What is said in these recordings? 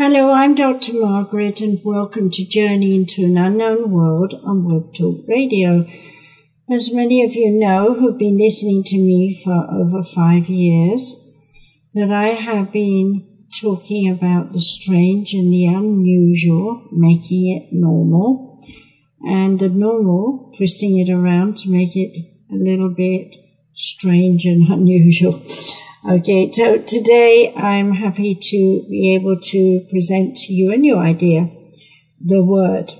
Hello, I'm Dr. Margaret and welcome to Journey into an Unknown World on Web Talk Radio. As many of you know who've been listening to me for over five years, that I have been talking about the strange and the unusual, making it normal, and the normal, twisting it around to make it a little bit strange and unusual. Okay, so today I'm happy to be able to present to you a new idea, the Word.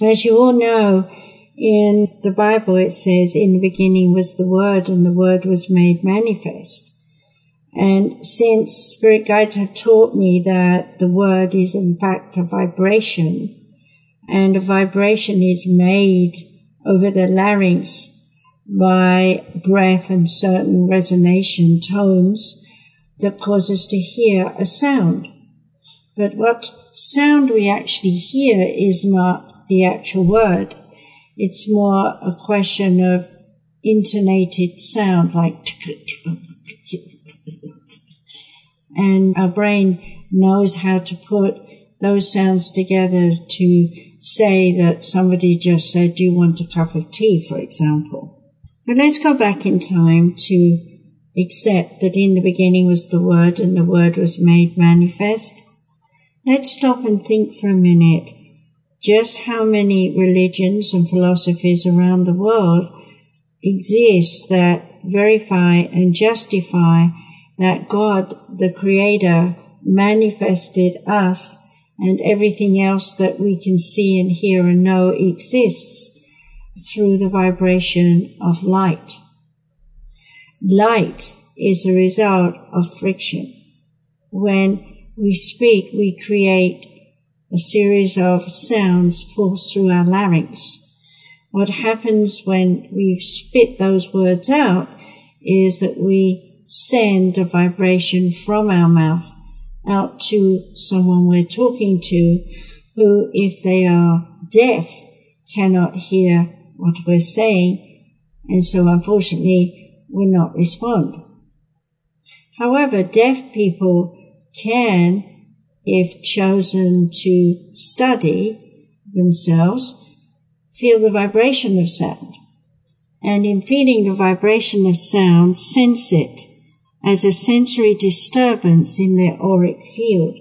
As you all know, in the Bible it says, in the beginning was the Word and the Word was made manifest. And since spirit guides have taught me that the Word is in fact a vibration, and a vibration is made over the larynx by breath and certain resonation tones that cause us to hear a sound. But what sound we actually hear is not the actual word. It's more a question of intonated sound like and our brain knows how to put those sounds together to say that somebody just said, do you want a cup of tea, for example? But let's go back in time to accept that in the beginning was the Word and the Word was made manifest. Let's stop and think for a minute just how many religions and philosophies around the world exist that verify and justify that God, the Creator, manifested us and everything else that we can see and hear and know exists through the vibration of light. Light is a result of friction. When we speak, we create a series of sounds forced through our larynx. What happens when we spit those words out is that we send a vibration from our mouth out to someone we're talking to who, if they are deaf, cannot hear what we're saying, and so unfortunately will not respond. However, deaf people can, if chosen to study themselves, feel the vibration of sound. And in feeling the vibration of sound, sense it as a sensory disturbance in their auric field.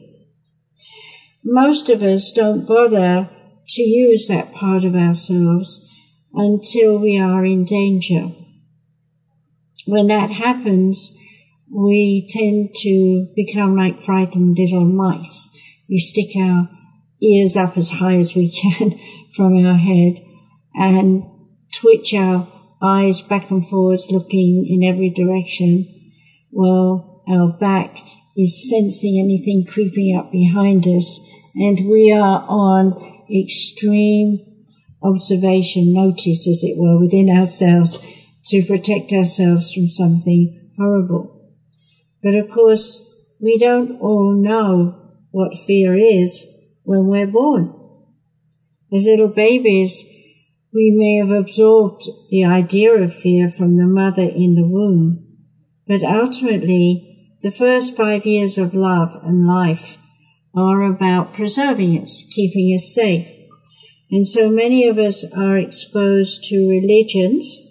Most of us don't bother to use that part of ourselves until we are in danger. When that happens, we tend to become like frightened little mice. We stick our ears up as high as we can from our head and twitch our eyes back and forwards looking in every direction while our back is sensing anything creeping up behind us and we are on extreme observation, notice, as it were, within ourselves to protect ourselves from something horrible. But of course, we don't all know what fear is when we're born. As little babies, we may have absorbed the idea of fear from the mother in the womb, but ultimately, the first five years of love and life are about preserving us, keeping us safe, and so many of us are exposed to religions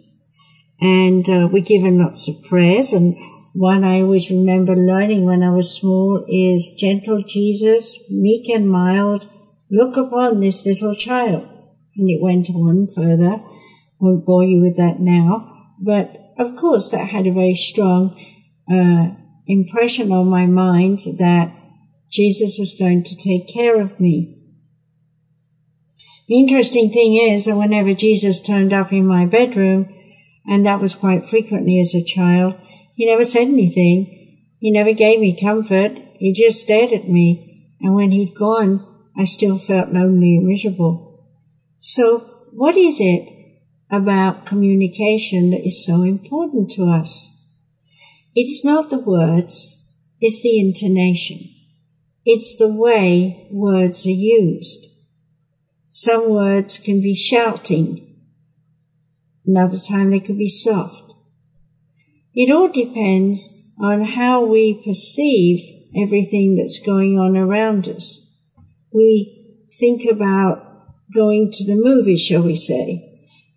and uh, we're given lots of prayers. And one I always remember learning when I was small is gentle Jesus, meek and mild, look upon this little child. And it went on further. Won't bore you with that now. But of course that had a very strong uh, impression on my mind that Jesus was going to take care of me. The interesting thing is that whenever Jesus turned up in my bedroom, and that was quite frequently as a child, he never said anything. He never gave me comfort. He just stared at me. And when he'd gone, I still felt lonely and miserable. So what is it about communication that is so important to us? It's not the words, it's the intonation. It's the way words are used. Some words can be shouting. Another time they could be soft. It all depends on how we perceive everything that's going on around us. We think about going to the movie, shall we say.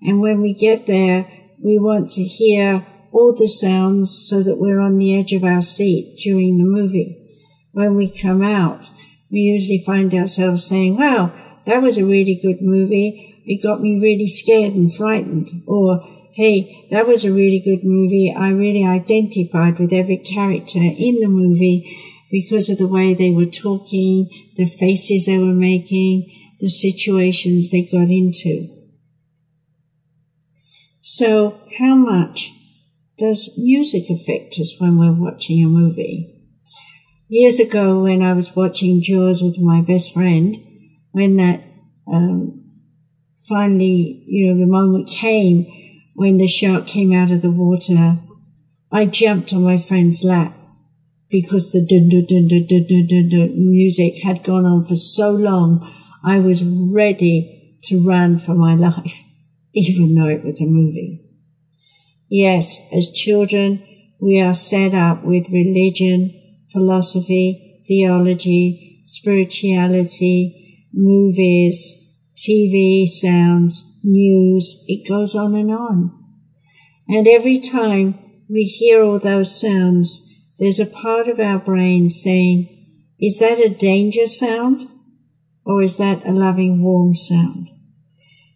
And when we get there, we want to hear all the sounds so that we're on the edge of our seat during the movie. When we come out, we usually find ourselves saying, wow, that was a really good movie. It got me really scared and frightened. Or, hey, that was a really good movie. I really identified with every character in the movie because of the way they were talking, the faces they were making, the situations they got into. So, how much does music affect us when we're watching a movie? Years ago, when I was watching Jaws with my best friend, when that um, finally, you know, the moment came when the shark came out of the water, I jumped on my friend's lap because the dun dun dun dun dun dun dun, music had gone on for so long. I was ready to run for my life, even though it was a movie. Yes, as children, we are set up with religion, philosophy, theology, spirituality, movies, TV, sounds, news, it goes on and on. And every time we hear all those sounds, there's a part of our brain saying, is that a danger sound? Or is that a loving, warm sound?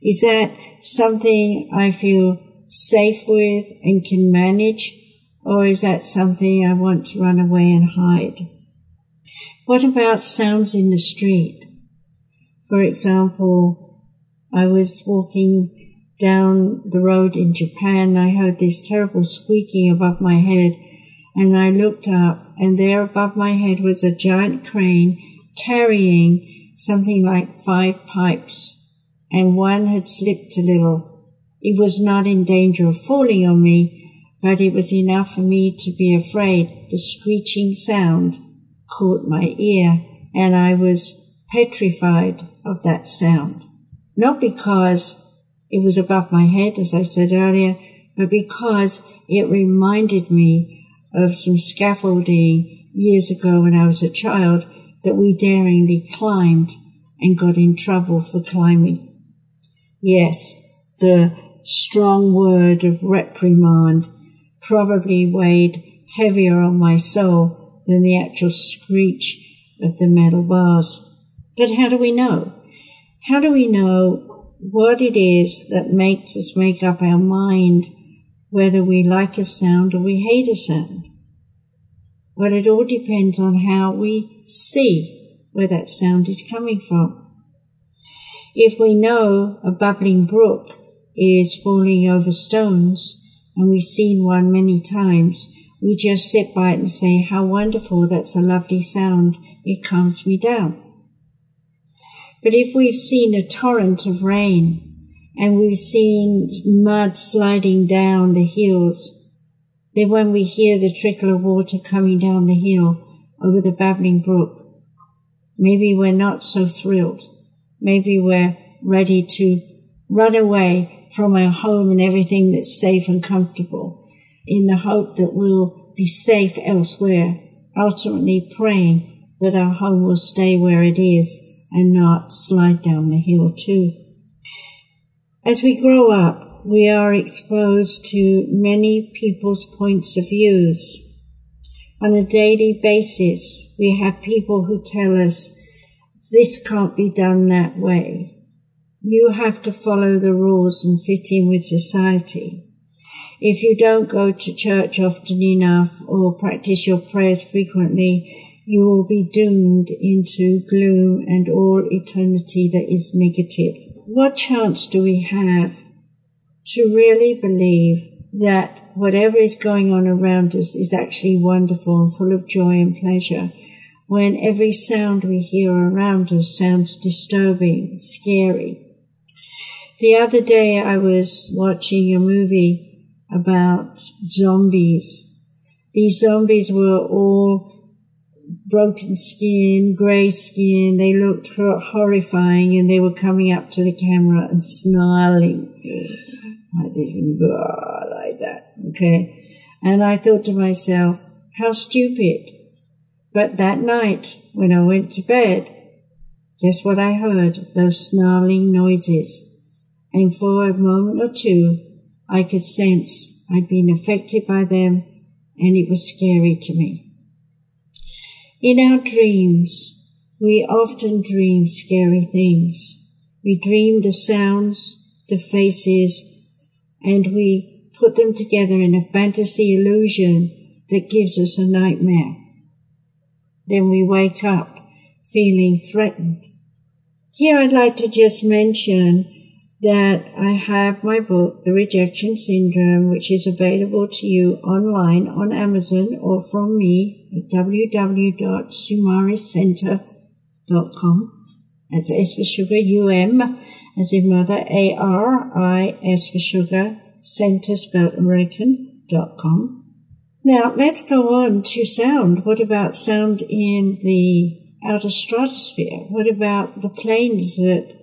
Is that something I feel safe with and can manage? Or is that something I want to run away and hide? What about sounds in the street? For example, I was walking down the road in Japan. I heard this terrible squeaking above my head and I looked up and there above my head was a giant crane carrying something like five pipes and one had slipped a little. It was not in danger of falling on me, but it was enough for me to be afraid. The screeching sound caught my ear and I was petrified of that sound. Not because it was above my head, as I said earlier, but because it reminded me of some scaffolding years ago when I was a child that we daringly climbed and got in trouble for climbing. Yes, the strong word of reprimand probably weighed heavier on my soul than the actual screech of the metal bars. But how do we know? How do we know what it is that makes us make up our mind whether we like a sound or we hate a sound? Well, it all depends on how we see where that sound is coming from. If we know a bubbling brook is falling over stones, and we've seen one many times, we just sit by it and say, how wonderful, that's a lovely sound, it calms me down. But if we've seen a torrent of rain and we've seen mud sliding down the hills, then when we hear the trickle of water coming down the hill over the babbling brook, maybe we're not so thrilled. Maybe we're ready to run away from our home and everything that's safe and comfortable in the hope that we'll be safe elsewhere, ultimately praying that our home will stay where it is and not slide down the hill too. As we grow up, we are exposed to many people's points of views. On a daily basis, we have people who tell us this can't be done that way. You have to follow the rules and fit in with society. If you don't go to church often enough or practice your prayers frequently, you will be doomed into gloom and all eternity that is negative. What chance do we have to really believe that whatever is going on around us is actually wonderful and full of joy and pleasure when every sound we hear around us sounds disturbing, scary? The other day I was watching a movie about zombies. These zombies were all broken skin, grey skin. They looked horrifying and they were coming up to the camera and snarling like this and like that. Okay. And I thought to myself, how stupid. But that night, when I went to bed, guess what I heard? Those snarling noises. And for a moment or two, I could sense I'd been affected by them, and it was scary to me. In our dreams, we often dream scary things. We dream the sounds, the faces, and we put them together in a fantasy illusion that gives us a nightmare. Then we wake up feeling threatened. Here I'd like to just mention that I have my book, The Rejection Syndrome, which is available to you online on Amazon or from me at www.sumariscenter.com. That's S for sugar, U-M, as in mother, A-R-I-S for sugar, center spelled American, dot com. Now let's go on to sound. What about sound in the outer stratosphere? What about the planes that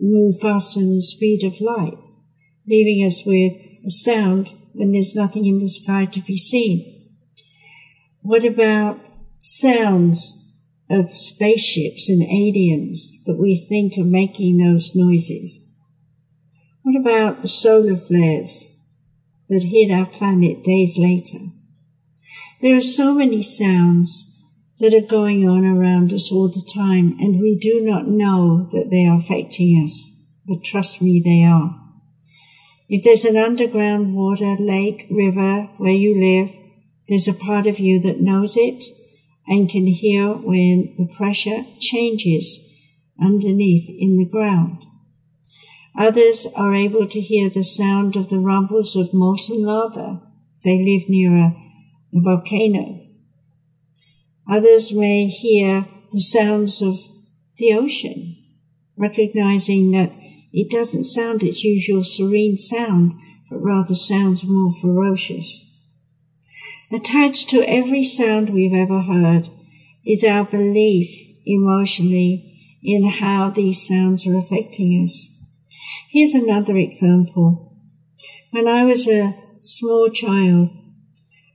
move faster than the speed of light, leaving us with a sound when there's nothing in the sky to be seen? What about sounds of spaceships and aliens that we think are making those noises? What about the solar flares that hit our planet days later? There are so many sounds that are going on around us all the time, and we do not know that they are affecting us. But trust me, they are. If there's an underground water, lake, river where you live, there's a part of you that knows it and can hear when the pressure changes underneath in the ground. Others are able to hear the sound of the rumbles of molten lava. They live near a, volcano. Others may hear the sounds of the ocean, recognizing that it doesn't sound its usual serene sound, but rather sounds more ferocious. Attached to every sound we've ever heard is our belief emotionally in how these sounds are affecting us. Here's another example. When I was a small child,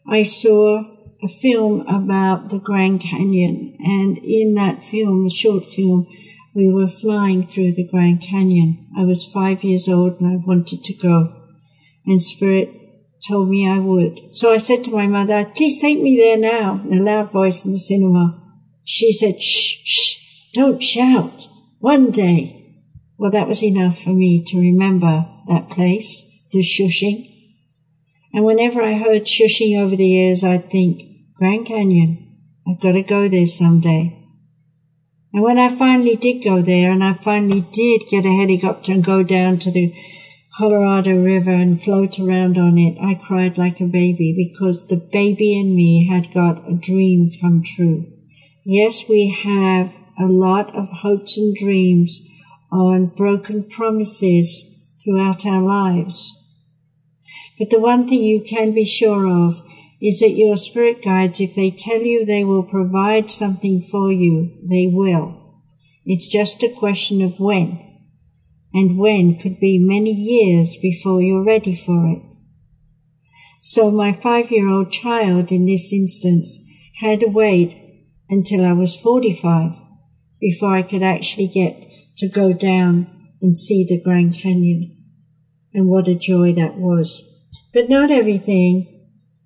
I saw a film about the Grand Canyon, and in that film, a short film, we were flying through the Grand Canyon. I was five years old and I wanted to go. And Spirit told me I would. So I said to my mother, please take me there now, in a loud voice in the cinema. She said, shh, shh, don't shout. One day. Well, that was enough for me to remember that place, the shushing. And whenever I heard shushing over the years, I'd think, Grand Canyon, I've got to go there someday. And when I finally did go there and I finally did get a helicopter and go down to the Colorado River and float around on it, I cried like a baby because the baby in me had got a dream come true. Yes, we have a lot of hopes and dreams on broken promises throughout our lives. But the one thing you can be sure of is that your spirit guides, if they tell you they will provide something for you, they will. It's just a question of when and when could be many years before you're ready for it. So my five-year-old child in this instance had to wait until I was 45 before I could actually get to go down and see the Grand Canyon. And what a joy that was. But not everything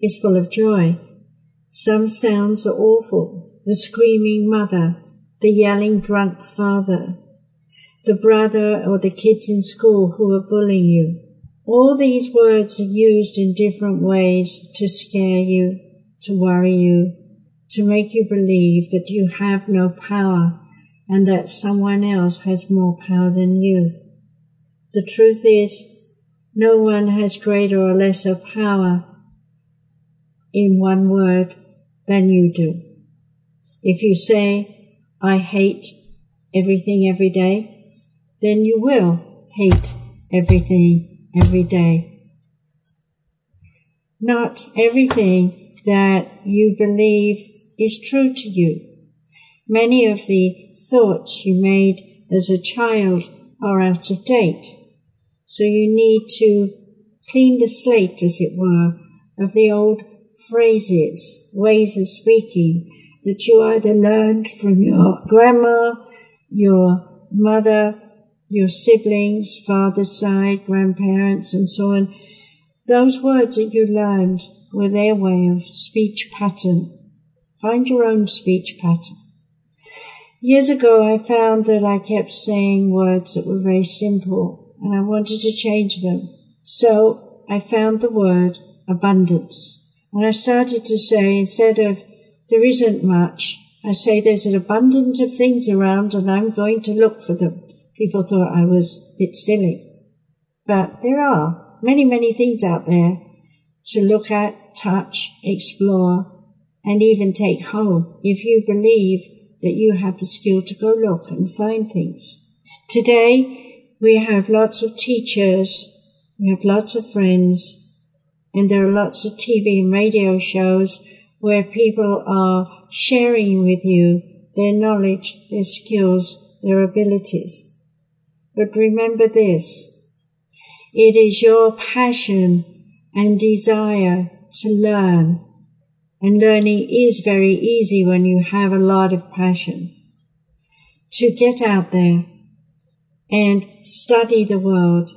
is full of joy. Some sounds are awful. The screaming mother, the yelling drunk father, the brother or the kids in school who are bullying you. All these words are used in different ways to scare you, to worry you, to make you believe that you have no power and that someone else has more power than you. The truth is, no one has greater or lesser power in one word than you do. If you say, I hate everything every day, then you will hate everything every day. Not everything that you believe is true to you. Many of the thoughts you made as a child are out of date. So you need to clean the slate, as it were, of the old phrases, ways of speaking, that you either learned from your grandma, your mother, your siblings, father's side, grandparents, and so on. Those words that you learned were their way of speech pattern. Find your own speech pattern. Years ago, I found that I kept saying words that were very simple and I wanted to change them. So I found the word abundance. And I started to say, instead of there isn't much, I say there's an abundance of things around and I'm going to look for them. People thought I was a bit silly. But there are many, many things out there to look at, touch, explore, and even take home if you believe that you have the skill to go look and find things. Today, we have lots of teachers, we have lots of friends, and there are lots of TV and radio shows where people are sharing with you their knowledge, their skills, their abilities. But remember this, it is your passion and desire to learn and learning is very easy when you have a lot of passion. To get out there and study the world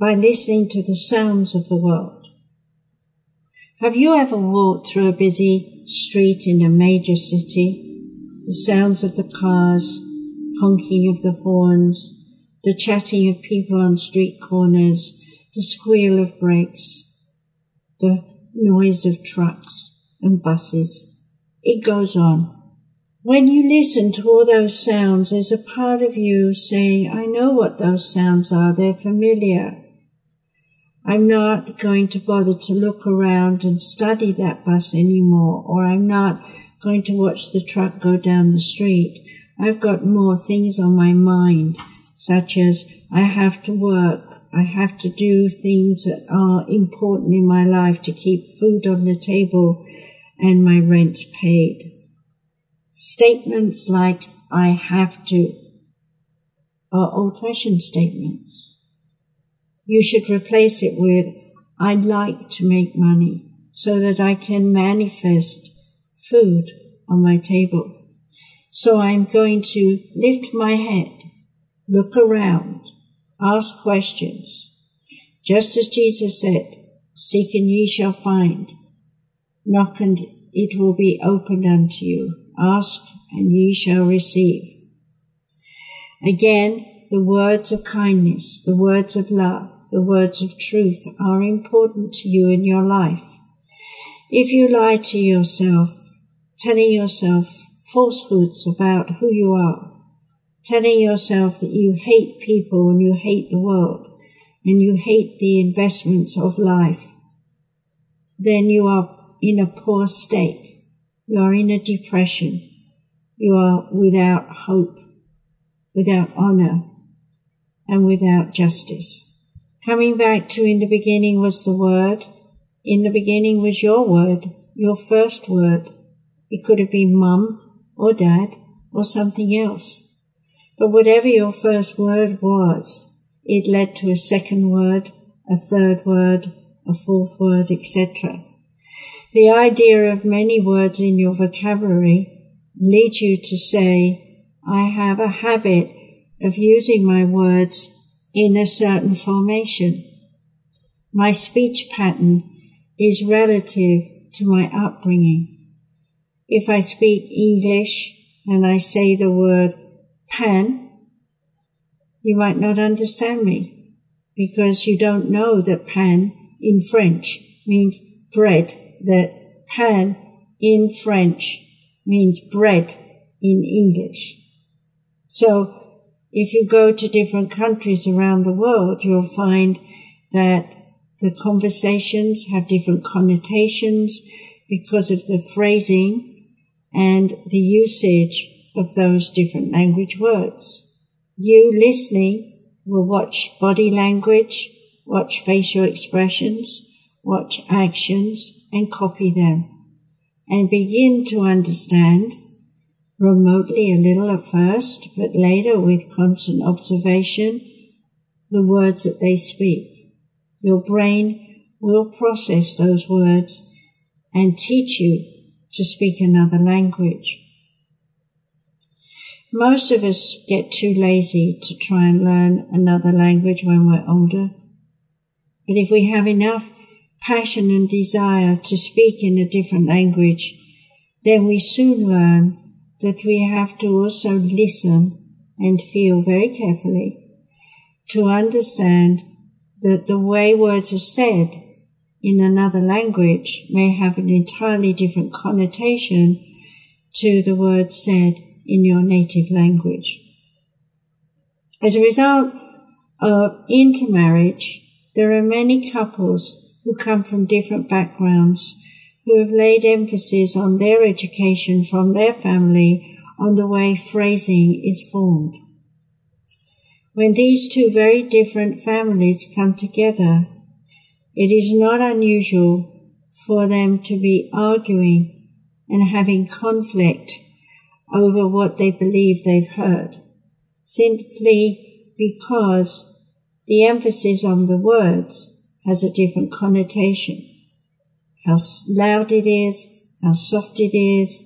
by listening to the sounds of the world. Have you ever walked through a busy street in a major city? The sounds of the cars, honking of the horns, the chatting of people on street corners, the squeal of brakes, the noise of trucks and buses. It goes on. When you listen to all those sounds, there's a part of you saying, I know what those sounds are. They're familiar. I'm not going to bother to look around and study that bus anymore, or I'm not going to watch the truck go down the street. I've got more things on my mind, such as I have to work, I have to do things that are important in my life to keep food on the table, and my rent paid. Statements like I have to are old fashioned statements. You should replace it with I'd like to make money so that I can manifest food on my table. So I'm going to lift my head, look around, ask questions. Just as Jesus said, seek and ye shall find. Knock and it will be opened unto you. Ask and ye shall receive. Again, the words of kindness, the words of love, the words of truth are important to you in your life. If you lie to yourself, telling yourself falsehoods about who you are, telling yourself that you hate people and you hate the world and you hate the investments of life, then you are in a poor state. You are in a depression. You are without hope, without honor, and without justice. Coming back to in the beginning was the word. In the beginning was your word, your first word. It could have been mum or dad or something else. But whatever your first word was, it led to a second word, a third word, a fourth word, etc. The idea of many words in your vocabulary leads you to say, I have a habit of using my words in a certain formation. My speech pattern is relative to my upbringing. If I speak English and I say the word pan, you might not understand me because you don't know that pan in French means bread that pan in French means bread in English. So if you go to different countries around the world, you'll find that the conversations have different connotations because of the phrasing and the usage of those different language words. You listening will watch body language, watch facial expressions, watch actions, and copy them and begin to understand remotely a little at first, but later with constant observation, the words that they speak. Your brain will process those words and teach you to speak another language. Most of us get too lazy to try and learn another language when we're older. But if we have enough passion and desire to speak in a different language, then we soon learn that we have to also listen and feel very carefully to understand that the way words are said in another language may have an entirely different connotation to the words said in your native language. As a result of intermarriage, there are many couples who come from different backgrounds who have laid emphasis on their education from their family on the way phrasing is formed. When these two very different families come together, it is not unusual for them to be arguing and having conflict over what they believe they've heard, simply because the emphasis on the words has a different connotation. How loud it is, how soft it is,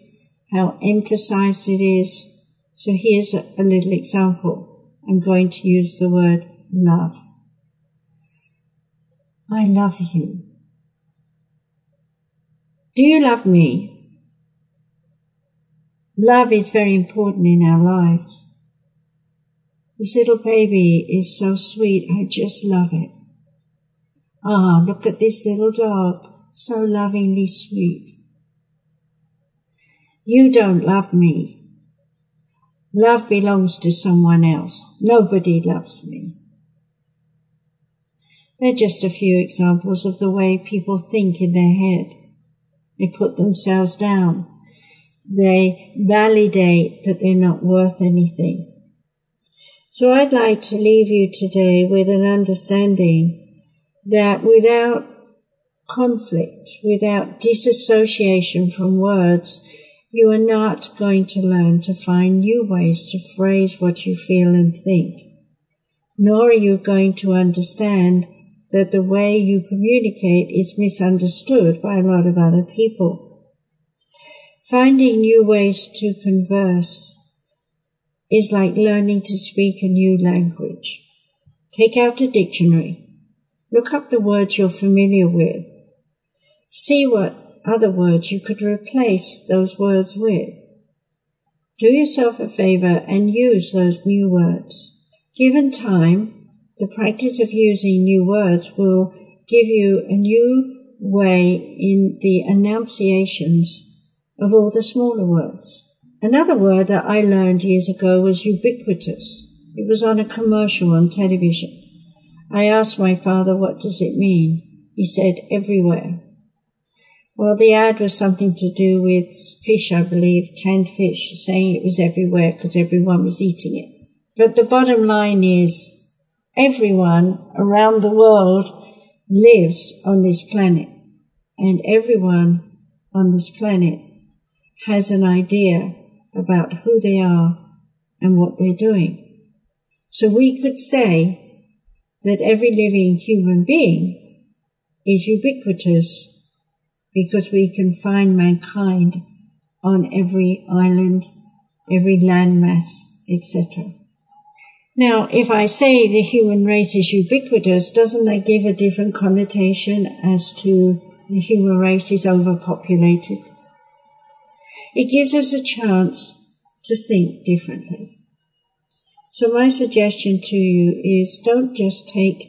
how emphasized it is. So here's a, a little example. I'm going to use the word love. I love you. Do you love me? Love is very important in our lives. This little baby is so sweet. I just love it. Ah, look at this little dog. So lovingly sweet. You don't love me. Love belongs to someone else. Nobody loves me. They're just a few examples of the way people think in their head. They put themselves down. They validate that they're not worth anything. So I'd like to leave you today with an understanding that without conflict, without disassociation from words, you are not going to learn to find new ways to phrase what you feel and think. Nor are you going to understand that the way you communicate is misunderstood by a lot of other people. Finding new ways to converse is like learning to speak a new language. Take out a dictionary. Look up the words you're familiar with. See what other words you could replace those words with. Do yourself a favor and use those new words. Given time, the practice of using new words will give you a new way in the enunciations of all the smaller words. Another word that I learned years ago was ubiquitous. It was on a commercial on television. I asked my father, what does it mean? He said, everywhere. Well, the ad was something to do with fish, I believe, canned fish, saying it was everywhere because everyone was eating it. But the bottom line is everyone around the world lives on this planet and everyone on this planet has an idea about who they are and what they're doing. So we could say that every living human being is ubiquitous because we can find mankind on every island, every landmass, etc. Now, if I say the human race is ubiquitous, doesn't that give a different connotation as to the human race is overpopulated? It gives us a chance to think differently. So my suggestion to you is don't just take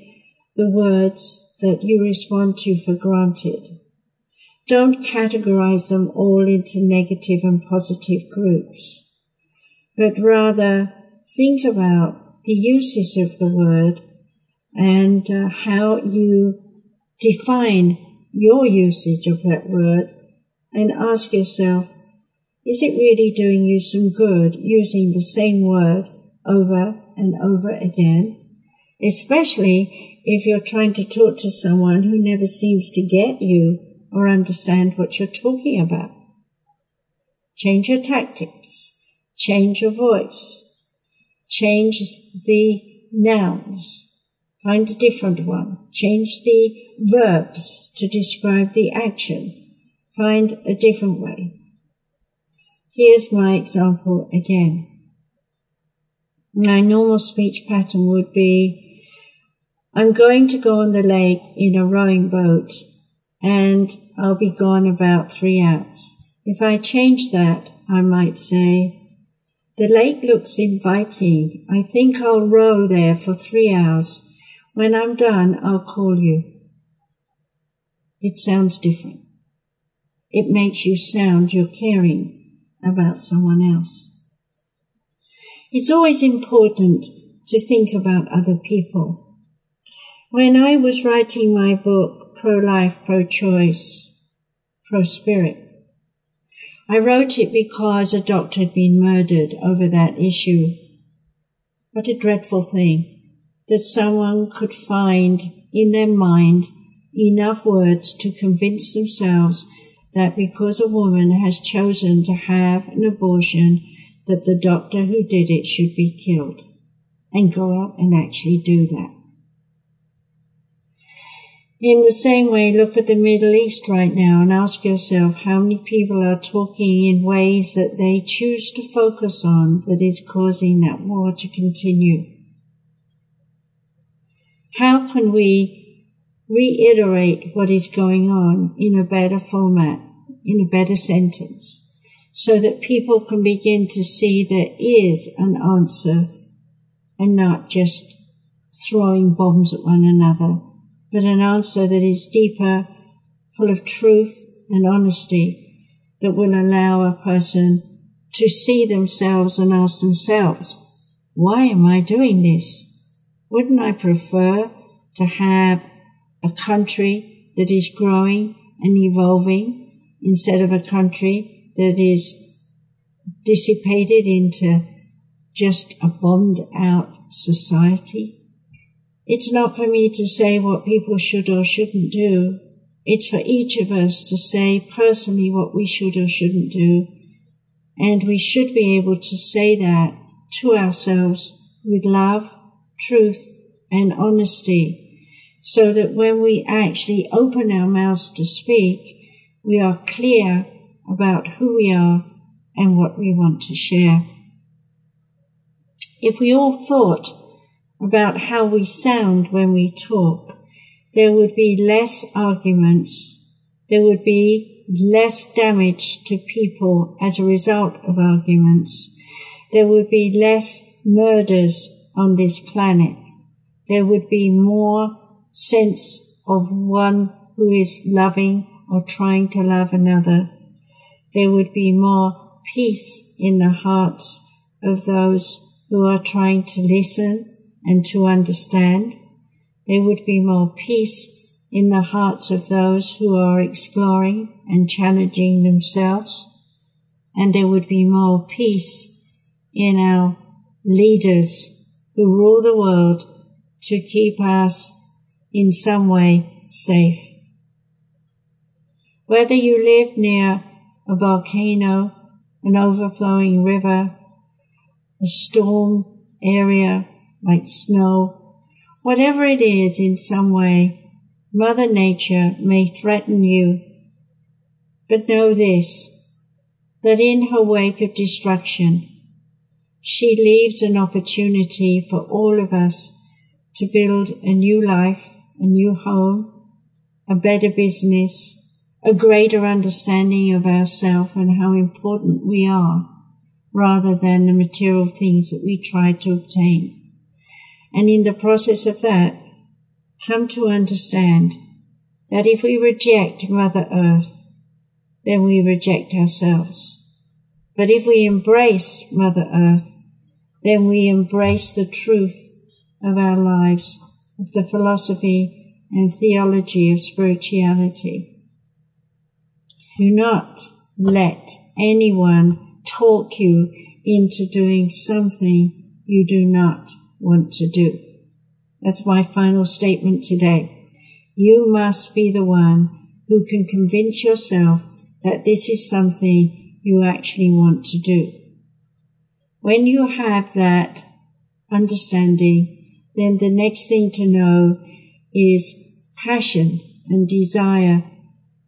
the words that you respond to for granted. Don't categorize them all into negative and positive groups, but rather think about the uses of the word and uh, how you define your usage of that word and ask yourself, is it really doing you some good using the same word over and over again? Especially if you're trying to talk to someone who never seems to get you or understand what you're talking about. Change your tactics. Change your voice. Change the nouns. Find a different one. Change the verbs to describe the action. Find a different way. Here's my example again. My normal speech pattern would be, I'm going to go on the lake in a rowing boat and I'll be gone about three hours. If I change that, I might say, the lake looks inviting. I think I'll row there for three hours. When I'm done, I'll call you. It sounds different. It makes you sound you're caring about someone else. It's always important to think about other people. When I was writing my book, Pro-Life, Pro-Choice, Pro-Spirit, I wrote it because a doctor had been murdered over that issue. What a dreadful thing that someone could find in their mind enough words to convince themselves that because a woman has chosen to have an abortion, that the doctor who did it should be killed and go out and actually do that. In the same way, look at the Middle East right now and ask yourself how many people are talking in ways that they choose to focus on that is causing that war to continue. How can we reiterate what is going on in a better format, in a better sentence? so that people can begin to see there is an answer and not just throwing bombs at one another, but an answer that is deeper, full of truth and honesty that will allow a person to see themselves and ask themselves, why am I doing this? Wouldn't I prefer to have a country that is growing and evolving instead of a country that is dissipated into just a bombed out society. It's not for me to say what people should or shouldn't do. It's for each of us to say personally what we should or shouldn't do. And we should be able to say that to ourselves with love, truth, and honesty so that when we actually open our mouths to speak, we are clear about who we are and what we want to share. If we all thought about how we sound when we talk, there would be less arguments, there would be less damage to people as a result of arguments, there would be less murders on this planet, there would be more sense of one who is loving or trying to love another. There would be more peace in the hearts of those who are trying to listen and to understand. There would be more peace in the hearts of those who are exploring and challenging themselves. And there would be more peace in our leaders who rule the world to keep us in some way safe. Whether you live near a volcano, an overflowing river, a storm area like snow, whatever it is in some way, Mother Nature may threaten you. But know this, that in her wake of destruction, she leaves an opportunity for all of us to build a new life, a new home, a better business, a greater understanding of ourselves and how important we are rather than the material things that we try to obtain. And in the process of that, come to understand that if we reject Mother Earth, then we reject ourselves. But if we embrace Mother Earth, then we embrace the truth of our lives, of the philosophy and theology of spirituality. Do not let anyone talk you into doing something you do not want to do. That's my final statement today. You must be the one who can convince yourself that this is something you actually want to do. When you have that understanding, then the next thing to know is passion and desire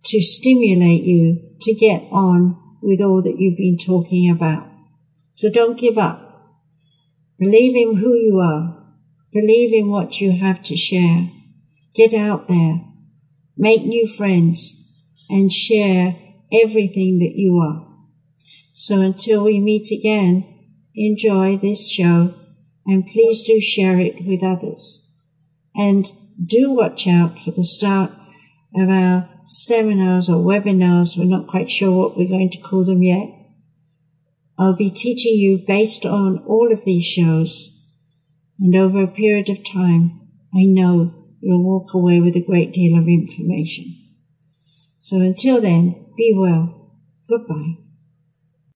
to stimulate you to get on with all that you've been talking about. So don't give up. Believe in who you are. Believe in what you have to share. Get out there. Make new friends and share everything that you are. So until we meet again, enjoy this show and please do share it with others. And do watch out for the start of our seminars or webinars. We're not quite sure what we're going to call them yet. I'll be teaching you based on all of these shows. And over a period of time, I know you'll walk away with a great deal of information. So until then, be well. Goodbye.